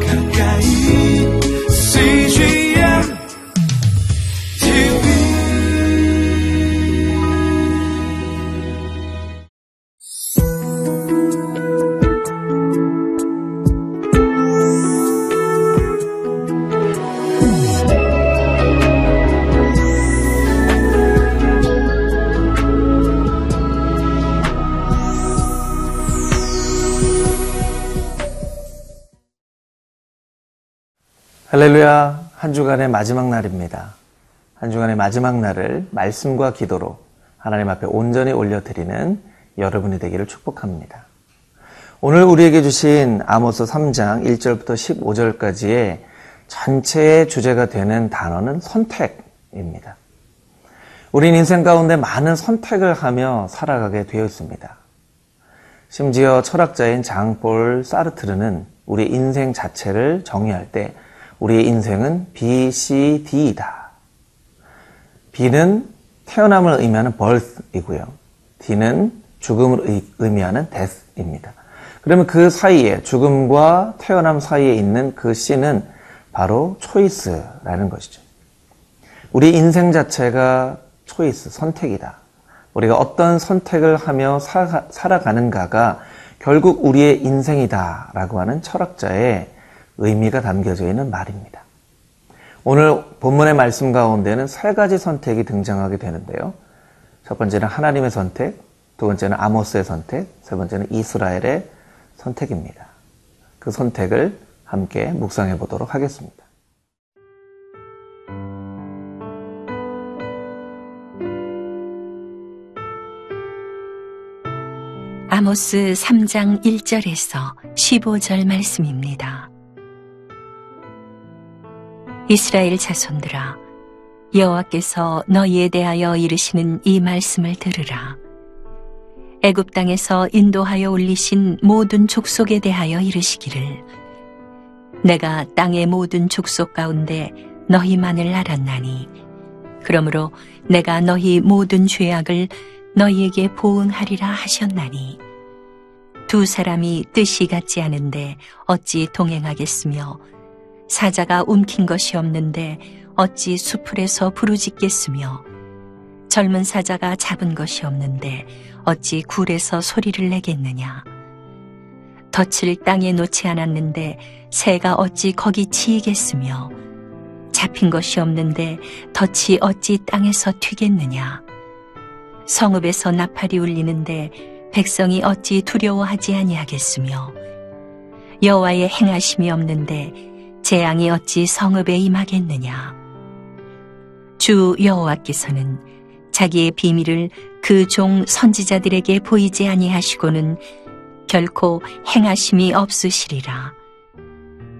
가까 할렐루야. 한 주간의 마지막 날입니다. 한 주간의 마지막 날을 말씀과 기도로 하나님 앞에 온전히 올려드리는 여러분이 되기를 축복합니다. 오늘 우리에게 주신 아모스 3장 1절부터 15절까지의 전체의 주제가 되는 단어는 선택입니다. 우린 인생 가운데 많은 선택을 하며 살아가게 되어 있습니다. 심지어 철학자인 장볼 사르트르는 우리 인생 자체를 정의할 때 우리의 인생은 B, C, D이다. B는 태어남을 의미하는 birth이고요. D는 죽음을 의미하는 death입니다. 그러면 그 사이에 죽음과 태어남 사이에 있는 그 C는 바로 choice라는 것이죠. 우리 인생 자체가 choice, 선택이다. 우리가 어떤 선택을 하며 살아가는가가 결국 우리의 인생이다라고 하는 철학자의 의미가 담겨져 있는 말입니다. 오늘 본문의 말씀 가운데는 세 가지 선택이 등장하게 되는데요. 첫 번째는 하나님의 선택, 두 번째는 아모스의 선택, 세 번째는 이스라엘의 선택입니다. 그 선택을 함께 묵상해 보도록 하겠습니다. 아모스 3장 1절에서 15절 말씀입니다. 이스라엘 자손들아 여호와께서 너희에 대하여 이르시는 이 말씀을 들으라. 애굽 땅에서 인도하여 올리신 모든 족속에 대하여 이르시기를. 내가 땅의 모든 족속 가운데 너희만을 알았나니 그러므로 내가 너희 모든 죄악을 너희에게 보응하리라 하셨나니 두 사람이 뜻이 같지 않은데 어찌 동행하겠으며 사자가 움킨 것이 없는데 어찌 수풀에서 부르짖겠으며? 젊은 사자가 잡은 것이 없는데 어찌 굴에서 소리를 내겠느냐? 덫을 땅에 놓지 않았는데 새가 어찌 거기 치이겠으며? 잡힌 것이 없는데 덫이 어찌 땅에서 튀겠느냐? 성읍에서 나팔이 울리는데 백성이 어찌 두려워하지 아니하겠으며? 여호와의 행하심이 없는데 재앙이 어찌 성읍에 임하겠느냐. 주 여호와께서는 자기의 비밀을 그 종 선지자들에게 보이지 아니하시고는 결코 행하심이 없으시리라.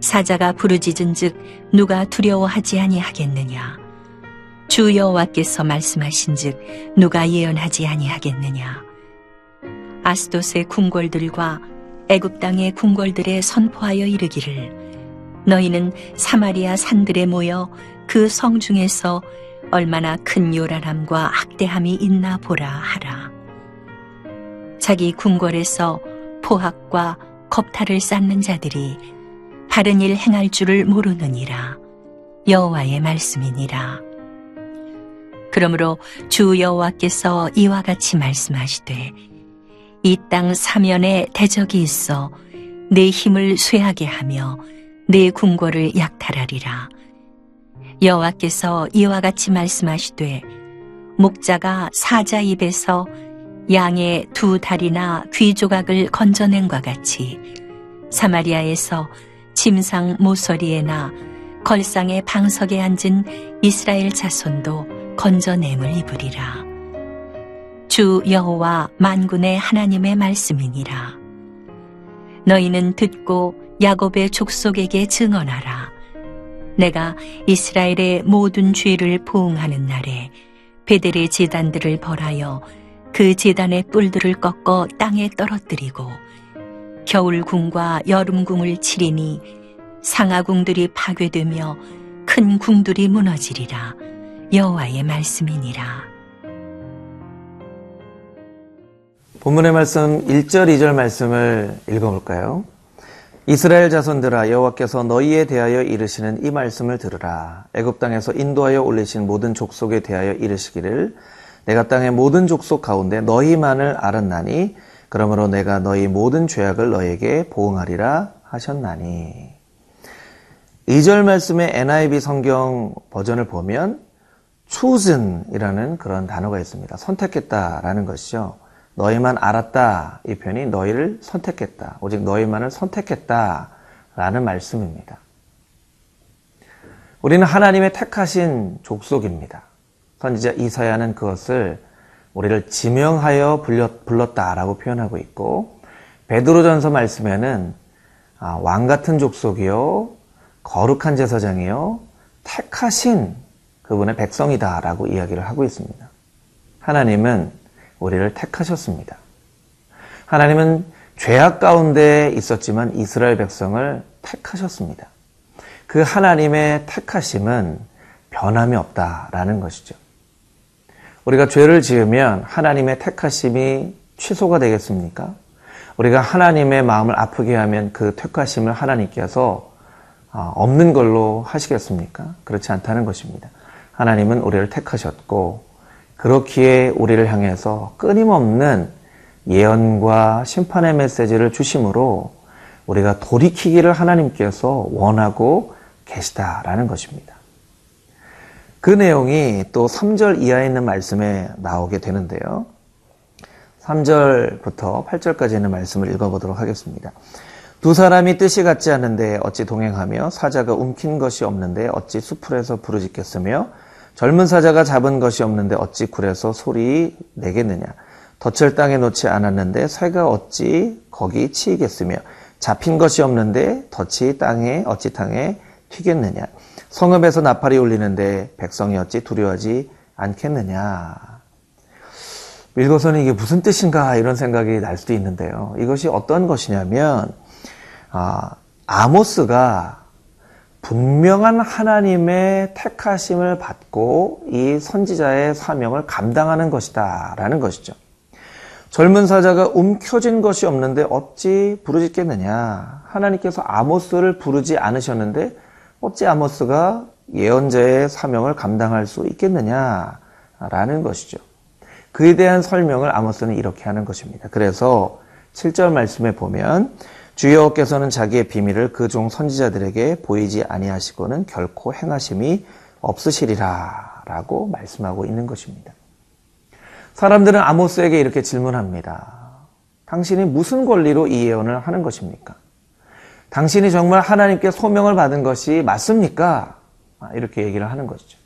사자가 부르짖은즉 누가 두려워하지 아니하겠느냐. 주 여호와께서 말씀하신즉 누가 예언하지 아니하겠느냐. 아스돗의 궁궐들과 애굽 땅의 궁궐들에 선포하여 이르기를 너희는 사마리아 산들에 모여 그 성 중에서 얼마나 큰 요란함과 학대함이 있나 보라 하라. 자기 궁궐에서 포학과 겁탈을 쌓는 자들이 바른 일 행할 줄을 모르느니라. 여호와의 말씀이니라. 그러므로 주 여호와께서 이와 같이 말씀하시되 이 땅 사면에 대적이 있어 내 힘을 쇠하게 하며 내 궁궐을 약탈하리라. 여호와께서 이와 같이 말씀하시되 목자가 사자 입에서 양의 두 다리나 귀 조각을 건져낸과 같이 사마리아에서 침상 모서리에나 걸상의 방석에 앉은 이스라엘 자손도 건져냄을 입으리라. 주 여호와 만군의 하나님의 말씀이니라. 너희는 듣고 야곱의 족속에게 증언하라. 내가 이스라엘의 모든 죄를 보응하는 날에 베델의 제단들을 벌하여 그 제단의 뿔들을 꺾어 땅에 떨어뜨리고 겨울궁과 여름궁을 치리니 상하궁들이 파괴되며 큰 궁들이 무너지리라 여호와의 말씀이니라. 본문의 말씀 1절, 2절 말씀을 읽어볼까요? 이스라엘 자손들아 여호와께서 너희에 대하여 이르시는 이 말씀을 들으라 애굽 땅에서 인도하여 올리신 모든 족속에 대하여 이르시기를 내가 땅의 모든 족속 가운데 너희만을 알았나니 그러므로 내가 너희 모든 죄악을 너희에게 보응하리라 하셨나니 2절 말씀의 NIV 성경 버전을 보면 chosen이라는 그런 단어가 있습니다. 선택했다라는 것이죠. 너희만 알았다. 이 표현이 너희를 선택했다. 오직 너희만을 선택했다 라는 말씀입니다. 우리는 하나님의 택하신 족속입니다. 선지자 이사야는 그것을 우리를 지명하여 불렀다라고 표현하고 있고 베드로전서 말씀에는 아, 왕 같은 족속이요 거룩한 제사장이요 택하신 그분의 백성이다라고 이야기를 하고 있습니다. 하나님은 우리를 택하셨습니다. 하나님은 죄악 가운데 있었지만 이스라엘 백성을 택하셨습니다. 그 하나님의 택하심은 변함이 없다라는 것이죠. 우리가 죄를 지으면 하나님의 택하심이 취소가 되겠습니까? 우리가 하나님의 마음을 아프게 하면 그 택하심을 하나님께서 아, 없는 걸로 하시겠습니까? 그렇지 않다는 것입니다. 하나님은 우리를 택하셨고 그렇기에 우리를 향해서 끊임없는 예언과 심판의 메시지를 주심으로 우리가 돌이키기를 하나님께서 원하고 계시다라는 것입니다. 그 내용이 또 3절 이하에 있는 말씀에 나오게 되는데요. 3절부터 8절까지 있는 말씀을 읽어보도록 하겠습니다. 두 사람이 뜻이 같지 않은데 어찌 동행하며 사자가 움킨 것이 없는데 어찌 수풀에서 부르짖겠으며 젊은 사자가 잡은 것이 없는데 어찌 굴에서 소리 내겠느냐? 덫을 땅에 놓지 않았는데 새가 어찌 거기 치이겠으며? 잡힌 것이 없는데 덫이 땅에 어찌 땅에 튀겠느냐? 성읍에서 나팔이 울리는데 백성이 어찌 두려워하지 않겠느냐? 읽어서는 이게 무슨 뜻인가 이런 생각이 날 수도 있는데요. 이것이 어떤 것이냐면 아, 아모스가 분명한 하나님의 택하심을 받고 이 선지자의 사명을 감당하는 것이다 라는 것이죠. 젊은 사자가 움켜진 것이 없는데 어찌 부르짖겠느냐. 하나님께서 아모스를 부르지 않으셨는데 어찌 아모스가 예언자의 사명을 감당할 수 있겠느냐. 라는 것이죠. 그에 대한 설명을 아모스는 이렇게 하는 것입니다. 그래서 7절 말씀에 보면 주여께서는 자기의 비밀을 그 종 선지자들에게 보이지 아니하시고는 결코 행하심이 없으시리라 라고 말씀하고 있는 것입니다. 사람들은 아모스에게 이렇게 질문합니다. 당신이 무슨 권리로 이 예언을 하는 것입니까? 당신이 정말 하나님께 소명을 받은 것이 맞습니까? 아, 이렇게 얘기를 하는 것이죠.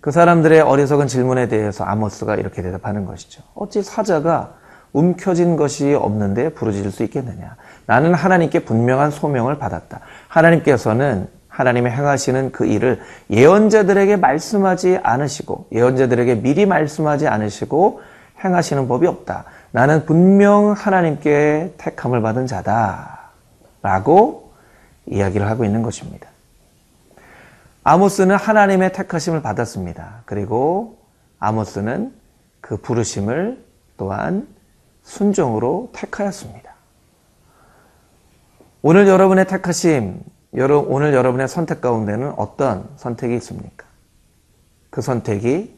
그 사람들의 어리석은 질문에 대해서 아모스가 이렇게 대답하는 것이죠. 어찌 사자가 움켜진 것이 없는데 부르짖을 수 있겠느냐? 나는 하나님께 분명한 소명을 받았다. 하나님께서는 하나님의 행하시는 그 일을 예언자들에게 말씀하지 않으시고 예언자들에게 미리 말씀하지 않으시고 행하시는 법이 없다. 나는 분명 하나님께 택함을 받은 자다. 라고 이야기를 하고 있는 것입니다. 아모스는 하나님의 택하심을 받았습니다. 그리고 아모스는 그 부르심을 또한 순종으로 택하였습니다. 오늘 여러분의 택하심, 오늘 여러분의 선택 가운데는 어떤 선택이 있습니까? 그 선택이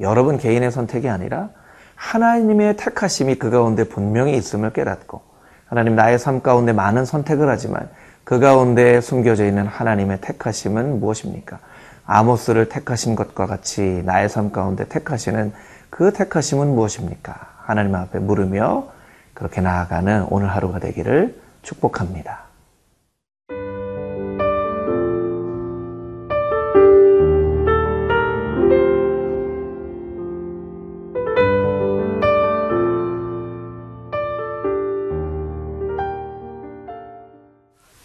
여러분 개인의 선택이 아니라 하나님의 택하심이 그 가운데 분명히 있음을 깨닫고 하나님 나의 삶 가운데 많은 선택을 하지만 그 가운데 숨겨져 있는 하나님의 택하심은 무엇입니까? 아모스를 택하신 것과 같이 나의 삶 가운데 택하시는 그 택하심은 무엇입니까? 하나님 앞에 물으며 그렇게 나아가는 오늘 하루가 되기를 축복합니다.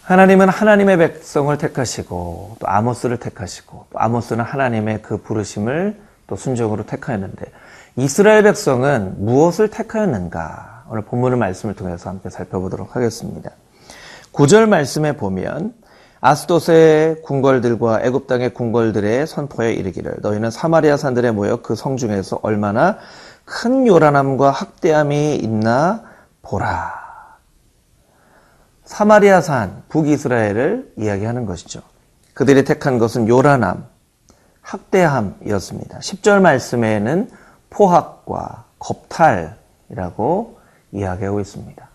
하나님은 하나님의 백성을 택하시고 또 아모스를 택하시고 또 아모스는 하나님의 그 부르심을 또 순종으로 택하였는데 이스라엘 백성은 무엇을 택하였는가? 오늘 본문의 말씀을 통해서 함께 살펴보도록 하겠습니다. 9절 말씀에 보면 아스도스의 궁궐들과 애굽 땅의 궁궐들의 선포에 이르기를 너희는 사마리아 산들에 모여 그 성 중에서 얼마나 큰 요란함과 학대함이 있나 보라. 사마리아 산 북이스라엘을 이야기하는 것이죠. 그들이 택한 것은 요란함, 학대함이었습니다. 10절 말씀에는 포학과 겁탈이라고 이야기하고 있습니다.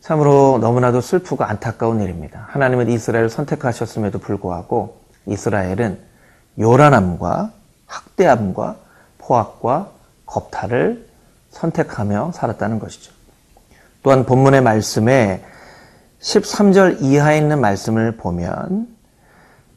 참으로 너무나도 슬프고 안타까운 일입니다. 하나님은 이스라엘을 선택하셨음에도 불구하고 이스라엘은 요란함과 학대함과 포악과 겁탈을 선택하며 살았다는 것이죠. 또한 본문의 말씀에 13절 이하에 있는 말씀을 보면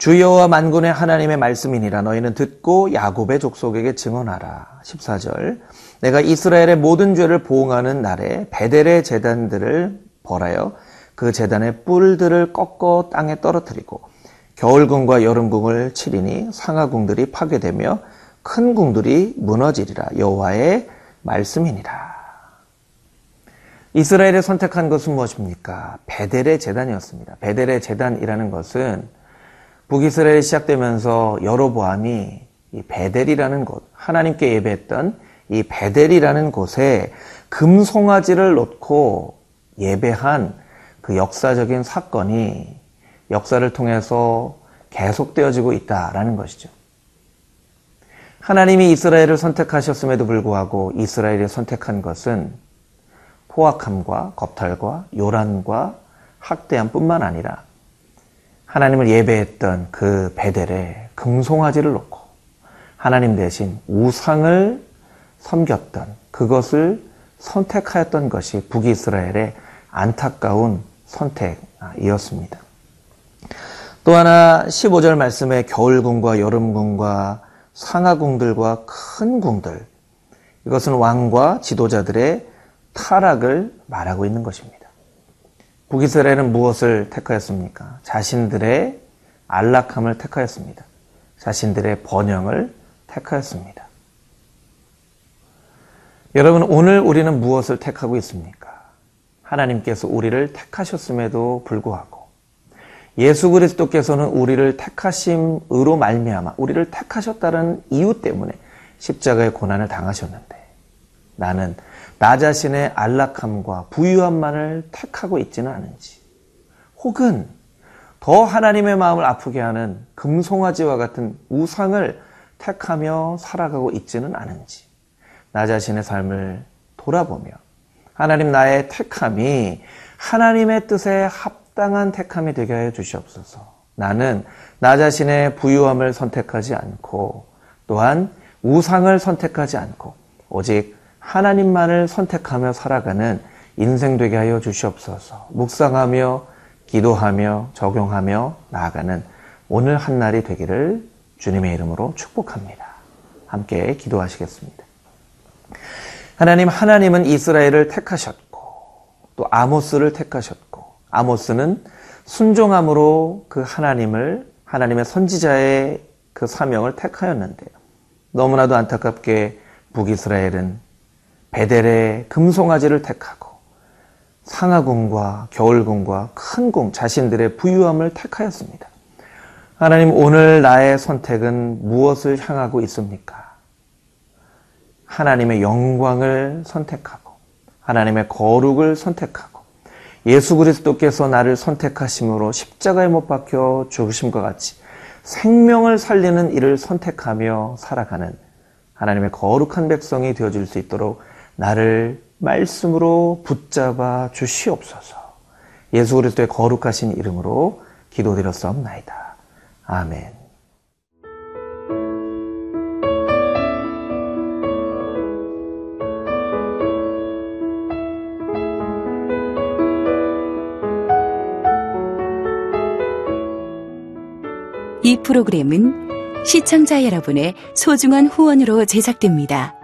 주여와 만군의 하나님의 말씀이니라 너희는 듣고 야곱의 족속에게 증언하라. 14절 내가 이스라엘의 모든 죄를 보응하는 날에 베델의 재단들을 벌하여 그 재단의 뿔들을 꺾어 땅에 떨어뜨리고 겨울궁과 여름궁을 치리니 상하궁들이 파괴되며 큰 궁들이 무너지리라 여호와의 말씀이니라. 이스라엘을 선택한 것은 무엇입니까? 베델의 재단이었습니다. 베델의 재단이라는 것은 북이스라엘이 시작되면서 여로보암이 이 베델이라는 곳, 하나님께 예배했던 이 베델이라는 곳에 금송아지를 놓고 예배한 그 역사적인 사건이 역사를 통해서 계속되어지고 있다라는 것이죠. 하나님이 이스라엘을 선택하셨음에도 불구하고 이스라엘이 선택한 것은 포악함과 겁탈과 요란과 학대함뿐만 아니라 하나님을 예배했던 그 베델에 금송아지를 놓고 하나님 대신 우상을 섬겼던 그것을 선택하였던 것이 북이스라엘의 안타까운 선택이었습니다. 또 하나 15절 말씀에 겨울궁과 여름궁과 상하궁들과 큰 궁들 이것은 왕과 지도자들의 타락을 말하고 있는 것입니다. 북이스라엘은 무엇을 택하였습니까? 자신들의 안락함을 택하였습니다. 자신들의 번영을 택하였습니다. 여러분, 오늘 우리는 무엇을 택하고 있습니까? 하나님께서 우리를 택하셨음에도 불구하고 예수 그리스도께서는 우리를 택하심으로 말미암아 우리를 택하셨다는 이유 때문에 십자가의 고난을 당하셨는데 나는 나 자신의 안락함과 부유함만을 택하고 있지는 않은지 혹은 더 하나님의 마음을 아프게 하는 금송아지와 같은 우상을 택하며 살아가고 있지는 않은지 나 자신의 삶을 돌아보며 하나님 나의 택함이 하나님의 뜻에 합당한 택함이 되게 하여 주시옵소서. 나는 나 자신의 부유함을 선택하지 않고 또한 우상을 선택하지 않고 오직 하나님만을 선택하며 살아가는 인생 되게 하여 주시옵소서. 묵상하며 기도하며 적용하며 나아가는 오늘 한 날이 되기를 주님의 이름으로 축복합니다. 함께 기도하시겠습니다. 하나님, 하나님은 이스라엘을 택하셨고, 또 아모스를 택하셨고, 아모스는 순종함으로 그 하나님을, 하나님의 선지자의 그 사명을 택하였는데요. 너무나도 안타깝게 북이스라엘은 베델의 금송아지를 택하고, 상하궁과 겨울궁과 큰 궁, 자신들의 부유함을 택하였습니다. 하나님, 오늘 나의 선택은 무엇을 향하고 있습니까? 하나님의 영광을 선택하고 하나님의 거룩을 선택하고 예수 그리스도께서 나를 선택하심으로 십자가에 못 박혀 죽으심과 같이 생명을 살리는 일을 선택하며 살아가는 하나님의 거룩한 백성이 되어줄 수 있도록 나를 말씀으로 붙잡아 주시옵소서. 예수 그리스도의 거룩하신 이름으로 기도드렸사옵나이다. 아멘. 이 프로그램은 시청자 여러분의 소중한 후원으로 제작됩니다.